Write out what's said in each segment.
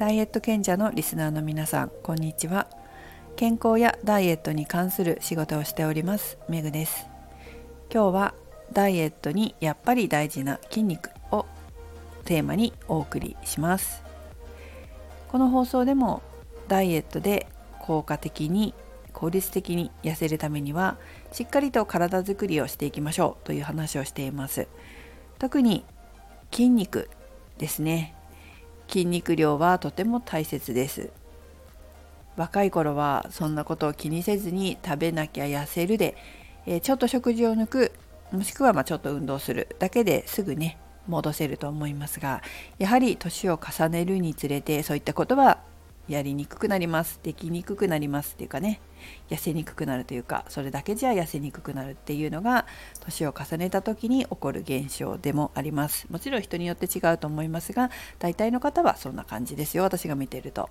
ダイエット賢者のリスナーの皆さんこんにちは。健康やダイエットに関する仕事をしておりますメグです。今日はダイエットにやっぱり大事な筋肉をテーマにお送りします。この放送でもダイエットで効果的に効率的に痩せるためにはしっかりと体づくりをしていきましょうという話をしています。特に筋肉ですね。筋肉量はとても大切です。若い頃はそんなことを気にせずに食べなきゃ痩せるで、え、ちょっと食事を抜くもしくはまちょっと運動するだけですぐね戻せると思いますがやはり年を重ねるにつれてそういったことはやりにくくなりますできにくくなりますっていうかね痩せにくくなるというかそれだけじゃ痩せにくくなるっていうのが年を重ねた時に起こる現象でもあります。もちろん人によって違うと思いますが大体の方はそんな感じですよ私が見てると。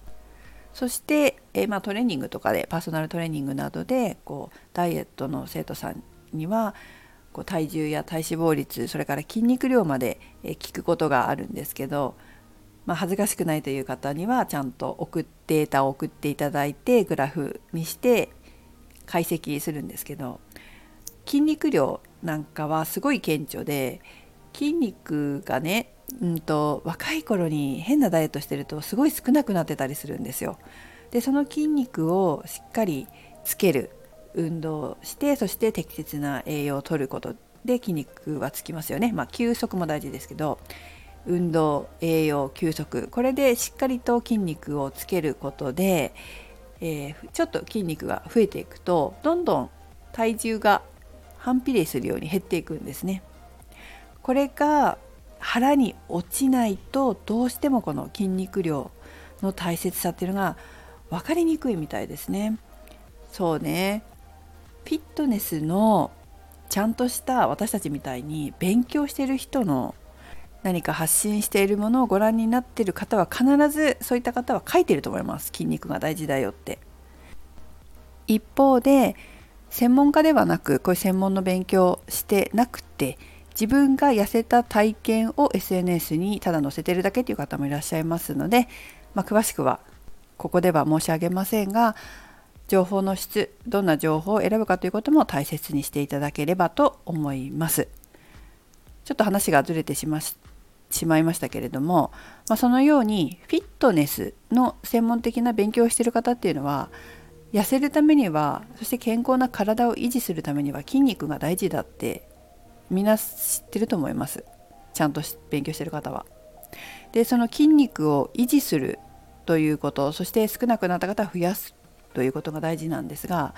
そして、え、まあ、トレーニングとかでパーソナルトレーニングなどでこうダイエットの生徒さんにはこう体重や体脂肪率それから筋肉量まで聞くことがあるんですけどまあ、恥ずかしくないという方にはちゃんと送データを送っていただいてグラフにして解析するんですけど筋肉量なんかはすごい顕著で筋肉がね、うんと、若い頃に変なダイエットしてるとすごい少なくなってたりするんですよ。でその筋肉をしっかりつける運動をしてそして適切な栄養をとることで筋肉はつきますよね。まあ休息も大事ですけど運動栄養休息これでしっかりと筋肉をつけることで、えー、ちょっと筋肉が増えていくとどんどん体重が反比例するように減っていくんですね。これが腹に落ちないとどうしてもこの筋肉量の大切さっていうのが分かりにくいみたいですね。そうねフィットネスのちゃんとした私たちみたいに勉強してる人の何か発信しているものをご覧になっている方は必ずそういった方は書いてると思います筋肉が大事だよって一方で専門家ではなくこういう専門の勉強してなくて自分が痩せた体験を SNS にただ載せてるだけという方もいらっしゃいますので、まあ、詳しくはここでは申し上げませんが情報の質どんな情報を選ぶかということも大切にしていただければと思います。ちょっと話がずれてしまししまいましたけれども、まあ、そのようにフィットネスの専門的な勉強をしている方っていうのは痩せるためにはそして健康な体を維持するためには筋肉が大事だってみんな知ってると思いますちゃんと勉強してる方は。でその筋肉を維持するということそして少なくなった方は増やすということが大事なんですが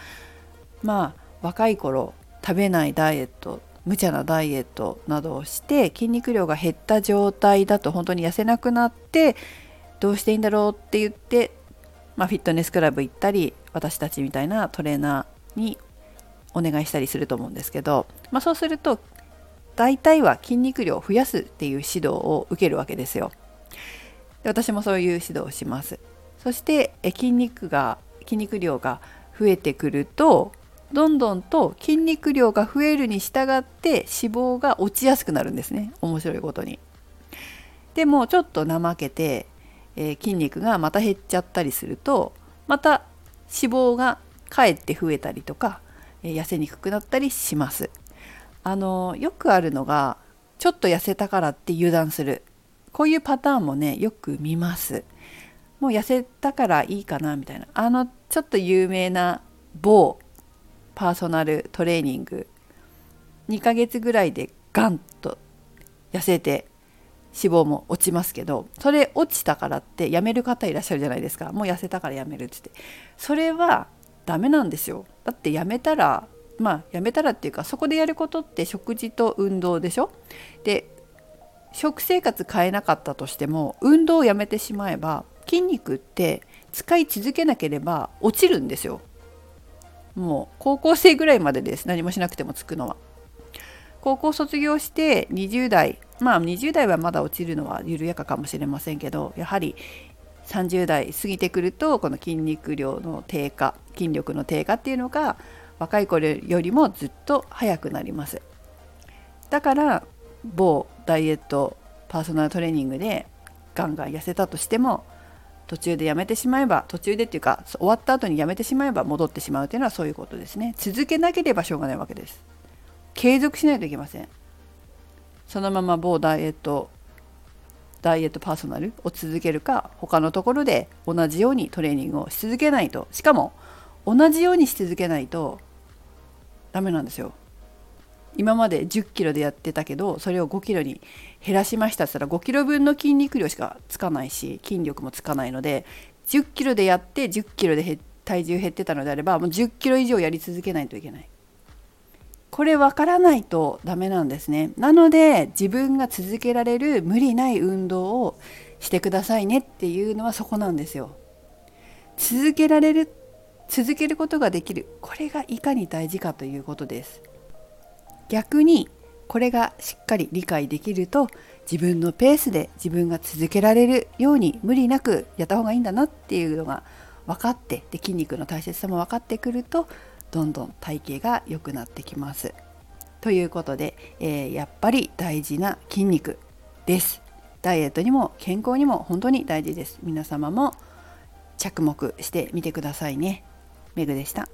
まあ若い頃食べないダイエット無茶なダイエットなどをして筋肉量が減った状態だと本当に痩せなくなってどうしていいんだろうって言って、まあ、フィットネスクラブ行ったり私たちみたいなトレーナーにお願いしたりすると思うんですけど、まあ、そうすると大体は筋肉量を増やすっていう指導を受けるわけですよ。で私もそういう指導をします。そして筋肉が筋肉量が増えてくるとどんどんと筋肉量が増えるに従って脂肪が落ちやすくなるんですね面白いことに。でもちょっと怠けて、えー、筋肉がまた減っちゃったりするとまた脂肪がかえって増えたりとか、えー、痩せにくくなったりします。あのよくあるのがちょっと痩せたからって油断するこういうパターンもねよく見ます。もう痩せたからいいかなみたいなあのちょっと有名な某パーソナルトレーニング。2ヶ月ぐらいでガンと痩せて脂肪も落ちますけどそれ落ちたからってやめる方いらっしゃるじゃないですか。もう痩せたからやめるってって。それはダメなんですよ。だってやめたらまあやめたらっていうかそこでやることって食事と運動でしょ？で食生活変えなかったとしても運動をやめてしまえば筋肉って使い続けなければ落ちるんですよ。もう高校生ぐらいまでです。何もしなくてもつくのは。高校卒業して20代。まあ20代はまだ落ちるのは緩やかかもしれませんけどやはり30代過ぎてくるとこの筋肉量の低下筋力の低下っていうのが若い頃よりもずっと早くなります。だから某ダイエットパーソナルトレーニングでガンガン痩せたとしても途中でやめてしまえば途中でっていうか終わった後にやめてしまえば戻ってしまうというのはそういうことですね。続けなければしょうがないわけです。継続しないといけません。そのまま某ダイエットダイエットパーソナルを続けるか他のところで同じようにトレーニングをし続けないと。しかも同じようにし続けないとダメなんですよ。今まで10キロでやってたけどそれを5キロに減らしましたって言ったら5キロ分の筋肉量しかつかないし筋力もつかないので10キロでやって10キロで体重減ってたのであればもう10キロ以上やり続けないといけない。これ分からないとダメなんですね。なので自分が続けられる無理ない運動をしてくださいねっていうのはそこなんですよ。続けられる続けることができる。これがいかに大事かということです。逆にこれがしっかり理解できると自分のペースで自分が続けられるように無理なくやった方がいいんだなっていうのが分かってで筋肉の大切さも分かってくるとどんどん体型が良くなってきます。ということで、えー、やっぱり大事な筋肉です。ダイエットにも健康にも本当に大事です。皆様も着目してみてくださいね。メグでした。